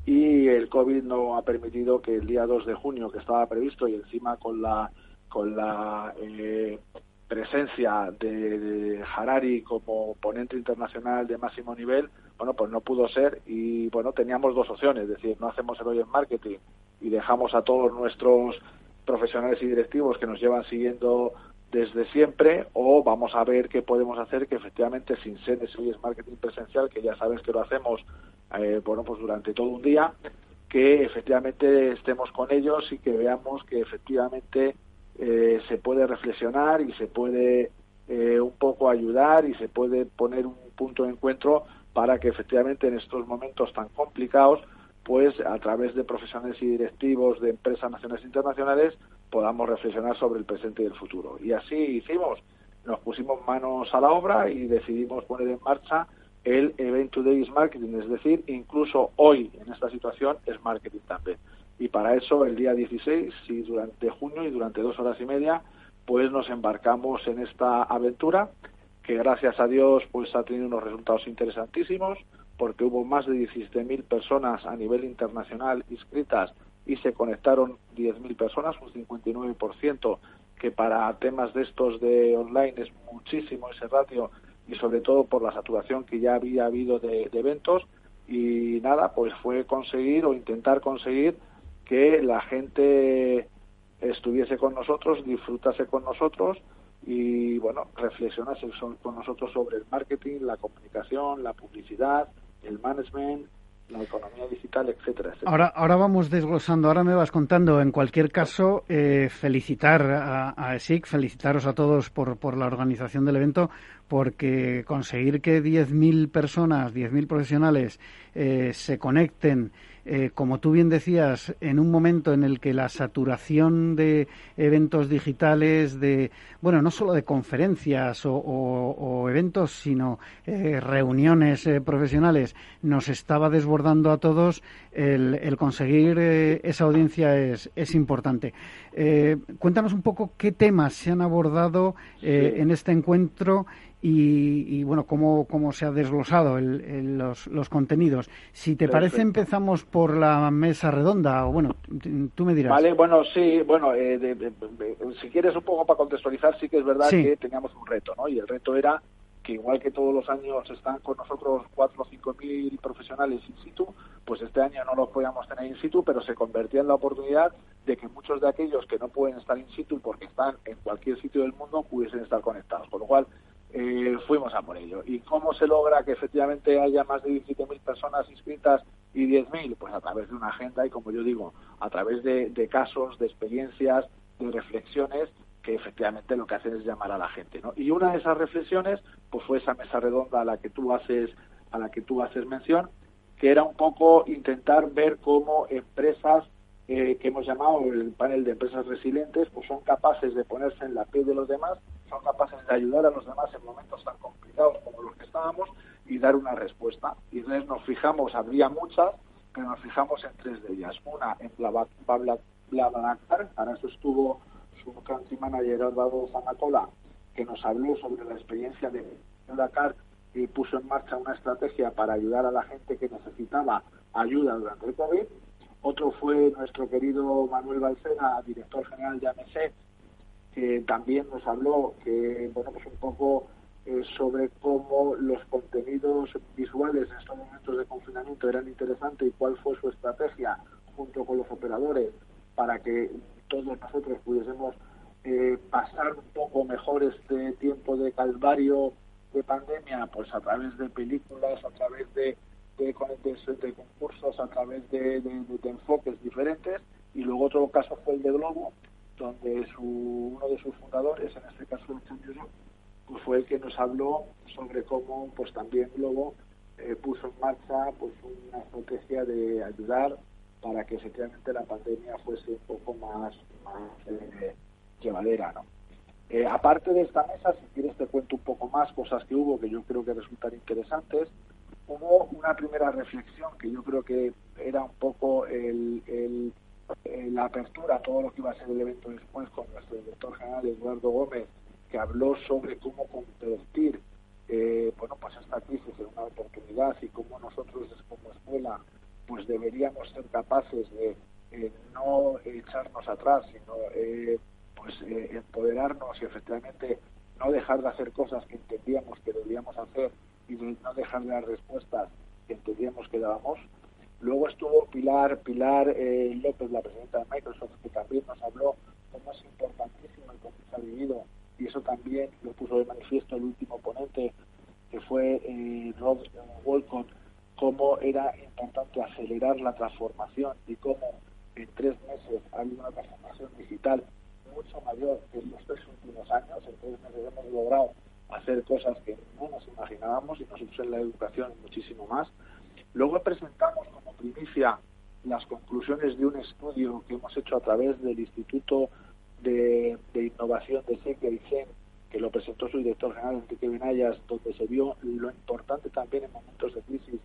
Speaker 8: y el COVID no ha permitido que el día 2 de junio, que estaba previsto, y encima con la, con la eh, presencia de, Harari como ponente internacional de máximo nivel, bueno, pues no pudo ser y bueno, teníamos dos opciones, es decir, no hacemos el OIS Marketing y dejamos a todos nuestros profesionales y directivos que nos llevan siguiendo desde siempre o vamos a ver qué podemos hacer que efectivamente sin ser ese es marketing presencial que ya sabes que lo hacemos eh, bueno pues durante todo un día que efectivamente estemos con ellos y que veamos que efectivamente eh, se puede reflexionar y se puede eh, un poco ayudar y se puede poner un punto de encuentro para que efectivamente en estos momentos tan complicados pues a través de profesionales y directivos de empresas nacionales e internacionales podamos reflexionar sobre el presente y el futuro. Y así hicimos, nos pusimos manos a la obra y decidimos poner en marcha el Event Today Marketing, es decir, incluso hoy en esta situación es marketing también. Y para eso el día 16 y durante junio y durante dos horas y media pues nos embarcamos en esta aventura que gracias a Dios pues ha tenido unos resultados interesantísimos porque hubo más de 17.000 personas a nivel internacional inscritas y se conectaron 10.000 personas, un 59%, que para temas de estos de online es muchísimo ese ratio y sobre todo por la saturación que ya había habido de, eventos. Y nada, pues fue conseguir o intentar conseguir que la gente estuviese con nosotros, disfrutase con nosotros y bueno, reflexionase con nosotros sobre el marketing, la comunicación, la publicidad, el management, la economía digital, etcétera,
Speaker 2: Ahora, ahora vamos desglosando, ahora me vas contando. En cualquier caso, eh, felicitar a, a, ESIC, felicitaros a todos por, por la organización del evento, porque conseguir que 10.000 personas, 10.000 profesionales eh, se conecten eh, como tú bien decías, en un momento en el que la saturación de eventos digitales, de, bueno, no solo de conferencias o, eventos, sino eh, reuniones eh, profesionales, nos estaba desbordando a todos, el, conseguir esa audiencia es, es importante. cuéntanos un poco qué temas se han abordado en este encuentro y, bueno, cómo, cómo se ha desglosado el, los, los, contenidos. Si te parece, empezamos por la mesa redonda, o bueno, tú me dirás.
Speaker 8: Vale, bueno, sí, bueno, eh, si quieres un poco para contextualizar, sí que es verdad que teníamos un reto, ¿no? Y el reto era que igual que todos los años están con nosotros cuatro o cinco mil profesionales in situ, pues este año no los podíamos tener in situ, pero se convertía en la oportunidad de que muchos de aquellos que no pueden estar in situ porque están en cualquier sitio del mundo pudiesen estar conectados. Con lo cual, eh, fuimos a por ello. ¿Y cómo se logra que efectivamente haya más de 17.000 personas inscritas y 10.000? Pues a través de una agenda y, como yo digo, a través de, de casos, de experiencias, de reflexiones que efectivamente lo que hacen es llamar a la gente, ¿no? Y una de esas reflexiones, pues fue esa mesa redonda a la que tú haces, a la que tú haces mención, que era un poco intentar ver cómo empresas eh, que hemos llamado el panel de empresas resilientes, pues son capaces de ponerse en la piel de los demás, son capaces de ayudar a los demás en momentos tan complicados como los que estábamos y dar una respuesta. Y entonces nos fijamos, habría muchas, pero nos fijamos en tres de ellas. Una en BlaBlaCar, para eso estuvo un country manager Álvaro Zanatola, que nos habló sobre la experiencia de Dakar y puso en marcha una estrategia para ayudar a la gente que necesitaba ayuda durante el COVID. Otro fue nuestro querido Manuel Balcena, director general de AMC, que también nos habló que, bueno, pues un poco eh, sobre cómo los contenidos visuales en estos momentos de confinamiento eran interesantes y cuál fue su estrategia junto con los operadores para que todos nosotros pudiésemos eh, pasar un poco mejor este tiempo de calvario de pandemia, pues a través de películas, a través de, de, concursos, a través de, enfoques diferentes. Y luego otro caso fue el de Globo, donde su, uno de sus fundadores, en este caso el pues fue el que nos habló sobre cómo pues también Globo eh, puso en marcha pues una estrategia de ayudar para que efectivamente la pandemia fuese un poco más, eh, llevadera. ¿no? Eh, aparte de esta mesa, si quieres te cuento un poco más cosas que hubo que yo creo que resultan interesantes. Hubo una primera reflexión que yo creo que era un poco el, la apertura a todo lo que iba a ser el evento después con nuestro director general Eduardo Gómez, que habló sobre cómo convertir eh, bueno, pues esta crisis en una oportunidad y cómo nosotros como escuela pues deberíamos ser capaces de eh, no echarnos atrás, sino eh, pues eh, empoderarnos y efectivamente no dejar de hacer cosas que entendíamos que debíamos hacer y no dejar de dar respuestas que entendíamos que dábamos. Luego Pilar Pilar López, la presidenta de Microsoft, que también nos habló cómo es importantísimo el cómo se y eso también lo puso de manifiesto el último ponente que fue Rod Wolcott cómo era importante acelerar la transformación y cómo en tres meses ha habido una transformación digital mucho mayor que en los tres últimos años. En tres hemos logrado hacer cosas que no nos imaginábamos y nosotros en la educación muchísimo más. Luego presentamos como primicia las conclusiones de un estudio que hemos hecho a través del Instituto de, Innovación de SECA y CEN, que lo presentó su director general Enrique Benayas, donde se vio lo importante también en momentos de crisis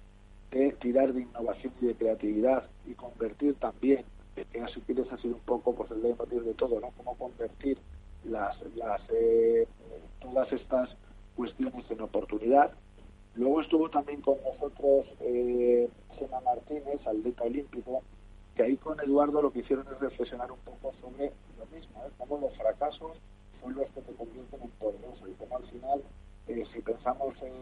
Speaker 8: de tirar de innovación y de creatividad y convertir también, en así ha sido un poco pues el leitmotiv de todo, ¿no? Cómo convertir las, las eh, todas estas cuestiones en oportunidad. Luego estuvo también con nosotros eh, Sena Martínez, atleta olímpico, que ahí con Eduardo lo que hicieron es reflexionar un poco sobre lo mismo, ¿eh? cómo los fracasos son los que te convierten en poderoso y cómo al final eh, si pensamos en,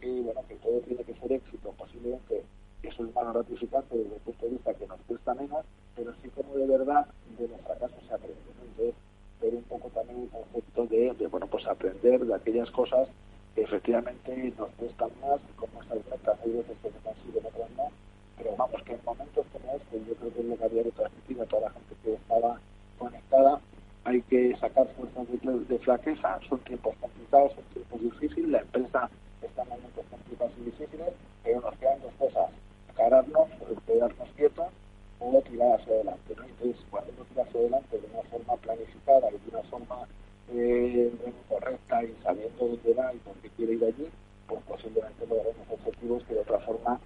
Speaker 8: que, todo tiene que ser éxito, posiblemente eso es más gratificante desde el punto de vista que nos cuesta menos, pero sí como de verdad de los fracasos se aprende. Entonces, ver un poco también el concepto de, bueno, pues aprender de aquellas cosas que efectivamente nos cuestan más, como esas metas, hay veces que se consiguen, otras no, pero vamos que en momentos como este, yo creo que es lo que había que transmitir a toda la gente que estaba conectada, hay que sacar fuerzas de, flaqueza, son tiempos complicados, son tiempos difíciles, la empresa está en momentos complicados y difíciles, pero nos quedan dos cosas, pararnos, quedarnos quietos o tirar hacia adelante. Entonces, cuando uno tira hacia adelante de una forma planificada y de una forma eh, correcta y sabiendo dónde va y qué quiere ir allí, pues posiblemente logremos objetivos que de otra forma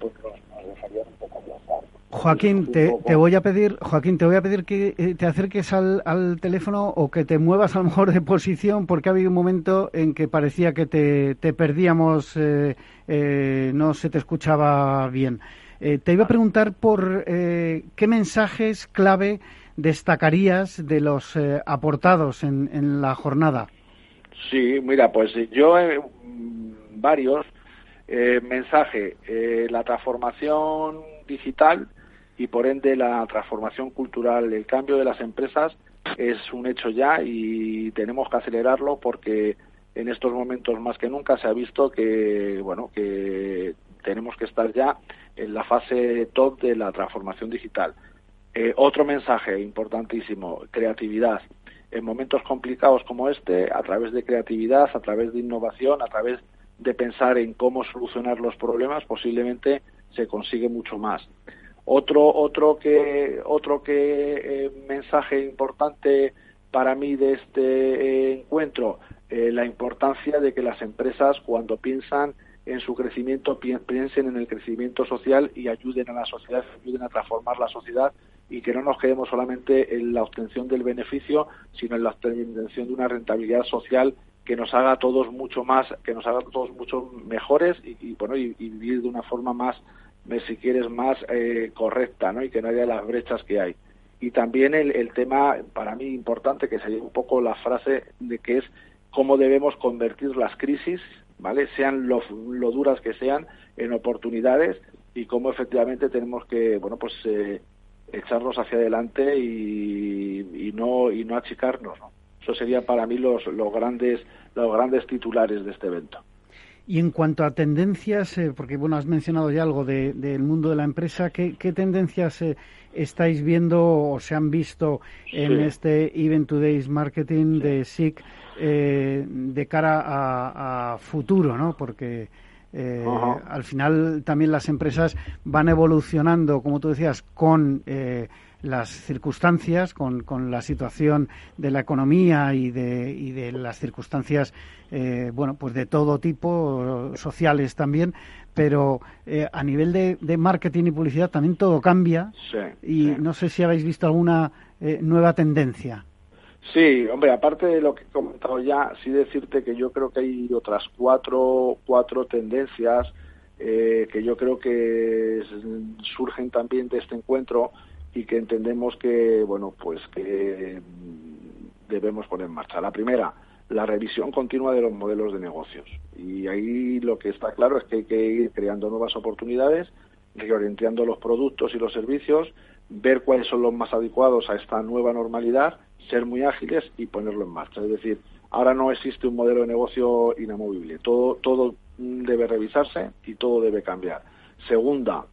Speaker 8: pues nos, dejarían un poco aplazar.
Speaker 2: Joaquín, te, te, voy a pedir, Joaquín, te voy a pedir que eh, te acerques al, al, teléfono o que te muevas a lo mejor de posición, porque ha habido un momento en que parecía que te, te perdíamos, eh, eh, no se te escuchaba bien. te iba a preguntar por qué mensajes clave destacarías de los aportados en, en la jornada.
Speaker 8: Sí, mira, pues yo varios. Eh, mensaje, eh, la transformación digital y por ende la transformación cultural, el cambio de las empresas es un hecho ya y tenemos que acelerarlo porque en estos momentos más que nunca se ha visto que bueno que tenemos que estar ya en la fase top de la transformación digital. Eh, otro mensaje importantísimo, creatividad. En momentos complicados como este, a través de creatividad, a través de innovación, a través de pensar en cómo solucionar los problemas, posiblemente se consigue mucho más. Otro, otro que, otro que eh, mensaje importante para mí de este eh, encuentro, la importancia de que las empresas cuando piensan en su crecimiento piensen en el crecimiento social y ayuden a la sociedad, ayuden a transformar la sociedad y que no nos quedemos solamente en la obtención del beneficio, sino en la obtención de una rentabilidad social que nos haga todos mucho más, que nos haga todos mucho mejores y, bueno y, vivir de una forma más, eh, si quieres, más eh, correcta, ¿no? Y que no haya las brechas que hay. Y también el, el tema para mí importante que sería un poco la frase de que es cómo debemos convertir las crisis ¿vale? Sean lo, duras que sean, en oportunidades y cómo efectivamente tenemos que, bueno, pues eh, echarnos hacia adelante y, no y no achicarnos, ¿no? Eso serían para mí los, los grandes los grandes titulares de este evento.
Speaker 2: Y en cuanto a tendencias, eh, porque bueno, has mencionado ya algo del mundo de la empresa, ¿qué, tendencias eh, estáis viendo o se han visto en este Event Today's Marketing de SIC eh, de cara a, futuro, ¿no? Porque eh, al final también las empresas van evolucionando, como tú decías, con eh, las circunstancias, con, con, la situación de la economía y de, y de las circunstancias, bueno, pues de todo tipo, sociales también, pero a nivel de, de, marketing y publicidad también todo cambia. Y no sé si habéis visto alguna nueva tendencia.
Speaker 8: Sí, hombre, aparte de lo que he comentado ya, sí decirte que yo creo que hay otras cuatro, cuatro tendencias eh, que yo creo que surgen también de este encuentro y que entendemos que, bueno, pues que debemos poner en marcha. La primera, la revisión continua de los modelos de negocios. Y ahí lo que está claro es que hay que ir creando nuevas oportunidades, reorientando los productos y los servicios, ver cuáles son los más adecuados a esta nueva normalidad ser muy ágiles y ponerlo en marcha. Es decir, ahora no existe un modelo de negocio inamovible. Todo, todo debe revisarse y todo debe cambiar. Segunda,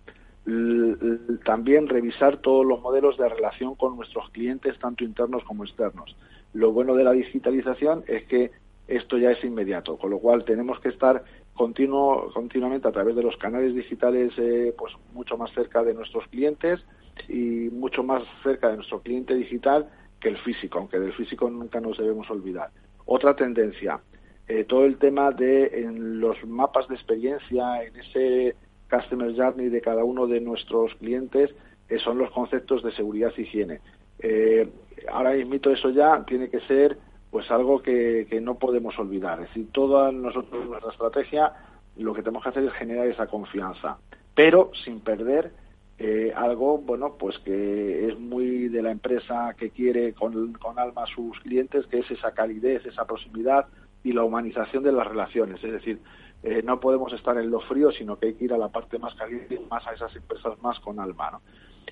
Speaker 8: también revisar todos los modelos de relación con nuestros clientes, tanto internos como externos. Lo bueno de la digitalización es que esto ya es inmediato, con lo cual tenemos que estar continuo, continuamente a través de los canales digitales eh, pues mucho más cerca de nuestros clientes y mucho más cerca de nuestro cliente digital que el físico, aunque del físico nunca nos debemos olvidar. Otra tendencia, eh, todo el tema de en los mapas de experiencia, en ese Customer Journey de cada uno de nuestros clientes, eh, son los conceptos de seguridad y higiene. Eh, ahora mismo eso ya tiene que ser pues algo que, que no podemos olvidar. Es decir, toda nosotros nuestra estrategia lo que tenemos que hacer es generar esa confianza, pero sin perder eh, algo bueno pues que es muy de la empresa que quiere con, alma a sus clientes que es esa calidez esa proximidad y la humanización de las relaciones es decir eh, no podemos estar en lo frío sino que hay que ir a la parte más caliente más a esas empresas más con alma ¿no?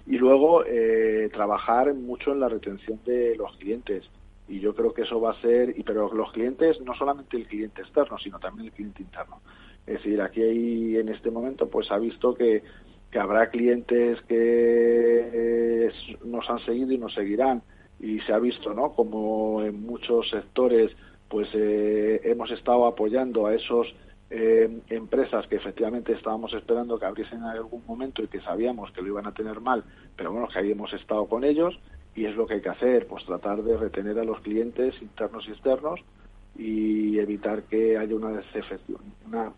Speaker 8: y luego eh, trabajar mucho en la retención de los clientes. Y yo creo que eso va a ser y pero los clientes no solamente el cliente externo sino también el cliente interno. Es decir aquí en este momento pues ha visto que que habrá clientes que eh, nos han seguido y nos seguirán. Y se ha visto no como en muchos sectores pues eh, hemos estado apoyando a esos eh, empresas que efectivamente estábamos esperando que abriesen en algún momento y que sabíamos que lo iban a tener mal pero bueno que ahí hemos estado con ellos y es lo que hay que hacer pues tratar de retener a los clientes internos y externos y evitar que haya una una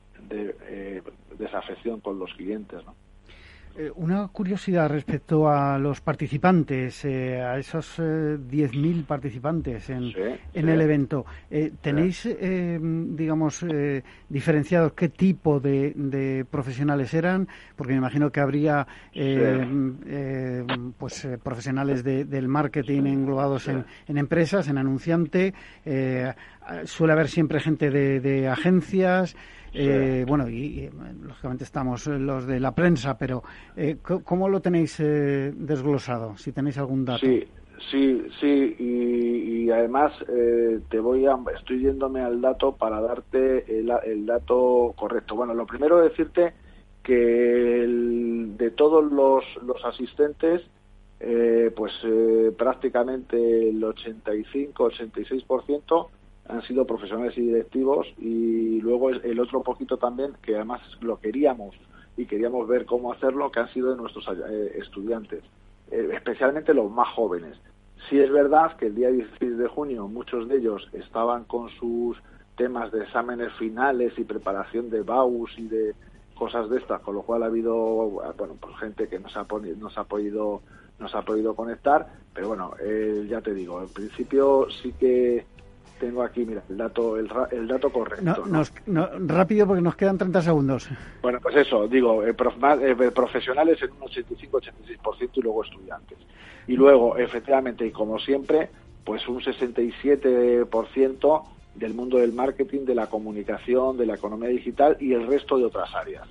Speaker 8: desafección con los clientes ¿no?
Speaker 2: Eh, una curiosidad respecto a los participantes, eh, a esos 10.000 participantes en, en el evento. ¿Tenéis, digamos, diferenciados qué tipo de, profesionales eran? Porque me imagino que habría pues profesionales del marketing englobados en, en, empresas, en anunciante. suele haber siempre gente de, de agencias. Eh, bueno, y, lógicamente estamos los de la prensa, pero eh, ¿cómo lo tenéis eh, desglosado? Si tenéis algún dato.
Speaker 8: Sí, sí, sí, y, además te voy a, estoy yéndome al dato para darte el, dato correcto. Bueno, lo primero decirte que de todos los, los asistentes, pues prácticamente el 85-86% han sido profesionales y directivos y luego el otro poquito también que además lo queríamos y queríamos ver cómo hacerlo que han sido de nuestros eh, estudiantes eh, especialmente los más jóvenes. Sí es verdad que el día 16 de junio muchos de ellos estaban con sus temas de exámenes finales y preparación de BAUS y de cosas de estas con lo cual ha habido bueno pues gente que nos ha nos ha podido nos ha podido conectar pero bueno eh, ya te digo en principio sí que tengo aquí, mira, el dato, el, el dato correcto.
Speaker 2: rápido porque nos quedan 30 segundos.
Speaker 8: Bueno, pues eso, digo, eh, eh, profesionales en un 85-86% y luego estudiantes. Y luego, efectivamente, y como siempre, pues un 67% del mundo del marketing, de la comunicación, de la economía digital y el resto de otras áreas.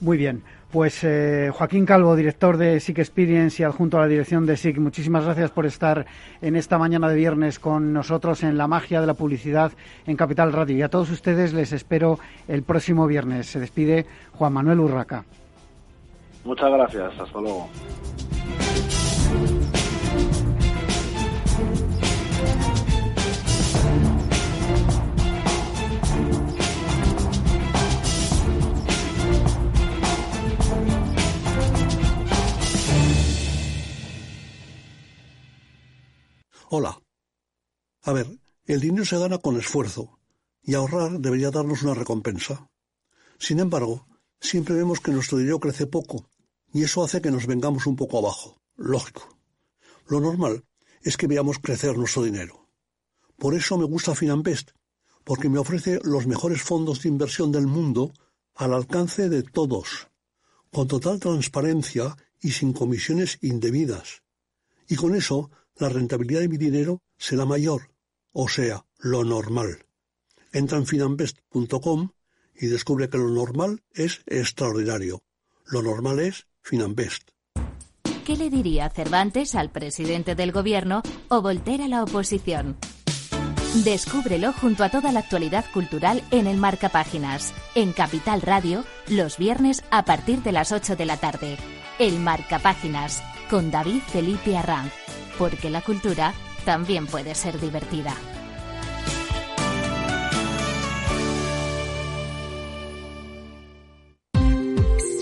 Speaker 2: Muy bien. Pues eh, Joaquín Calvo, director de SIC Experience y adjunto a la dirección de SIC, muchísimas gracias por estar en esta mañana de viernes con nosotros en la magia de la publicidad en Capital Radio. Y a todos ustedes les espero el próximo viernes. Se despide Juan Manuel Urraca.
Speaker 8: Muchas gracias. Hasta luego.
Speaker 9: Hola. A ver, el dinero se gana con esfuerzo, y ahorrar debería darnos una recompensa. Sin embargo, siempre vemos que nuestro dinero crece poco, y eso hace que nos vengamos un poco abajo. Lógico. Lo normal es que veamos crecer nuestro dinero. Por eso me gusta Finanbest, porque me ofrece los mejores fondos de inversión del mundo al alcance de todos, con total transparencia y sin comisiones indebidas. Y con eso la rentabilidad de mi dinero será mayor, o sea, lo normal. Entra en finambest.com y descubre que lo normal es extraordinario. Lo normal es Finambest.
Speaker 7: ¿Qué le diría Cervantes al presidente del gobierno o Voltaire a la oposición? Descúbrelo junto a toda la actualidad cultural en el Marca Páginas, en Capital Radio, los viernes a partir de las 8 de la tarde. El Marca Páginas, con David Felipe Arranz porque la cultura también puede ser divertida.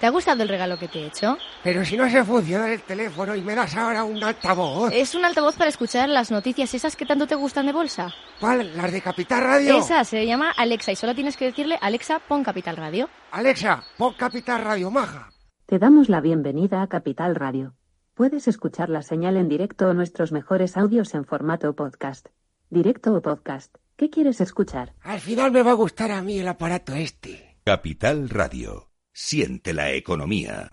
Speaker 10: ¿Te ha gustado el regalo que te he hecho?
Speaker 11: Pero si no se funciona el teléfono y me das ahora un altavoz.
Speaker 10: Es un altavoz para escuchar las noticias esas que tanto te gustan de bolsa.
Speaker 11: ¿Cuál? ¿Las de Capital Radio?
Speaker 10: Esa se llama Alexa y solo tienes que decirle Alexa, pon Capital Radio.
Speaker 11: Alexa, pon Capital Radio, maja.
Speaker 12: Te damos la bienvenida a Capital Radio. Puedes escuchar la señal en directo o nuestros mejores audios en formato podcast. Directo o podcast. ¿Qué quieres escuchar?
Speaker 11: Al final me va a gustar a mí el aparato este.
Speaker 1: Capital Radio. Siente la economía.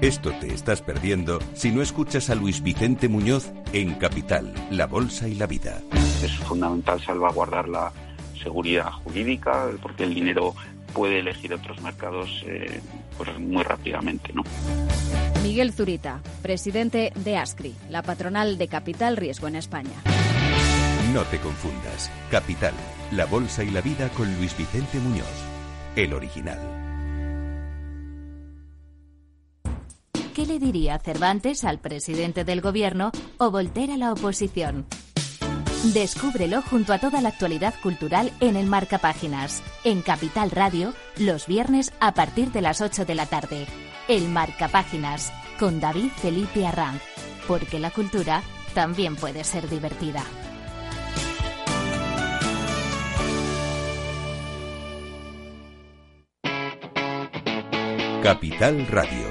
Speaker 1: Esto te estás perdiendo si no escuchas a Luis Vicente Muñoz en Capital, La Bolsa y la Vida.
Speaker 13: Es fundamental salvaguardar la seguridad jurídica porque el dinero puede elegir otros mercados eh, pues muy rápidamente. ¿no?
Speaker 14: Miguel Zurita, presidente de ASCRI, la patronal de Capital Riesgo en España.
Speaker 1: No te confundas. Capital, La Bolsa y la Vida con Luis Vicente Muñoz, el original.
Speaker 7: ¿Qué le diría Cervantes al presidente del gobierno o Voltaire a la oposición? Descúbrelo junto a toda la actualidad cultural en el Marca Páginas, en Capital Radio, los viernes a partir de las 8 de la tarde. El Marca Páginas, con David Felipe Arranz, porque la cultura también puede ser divertida.
Speaker 1: Capital Radio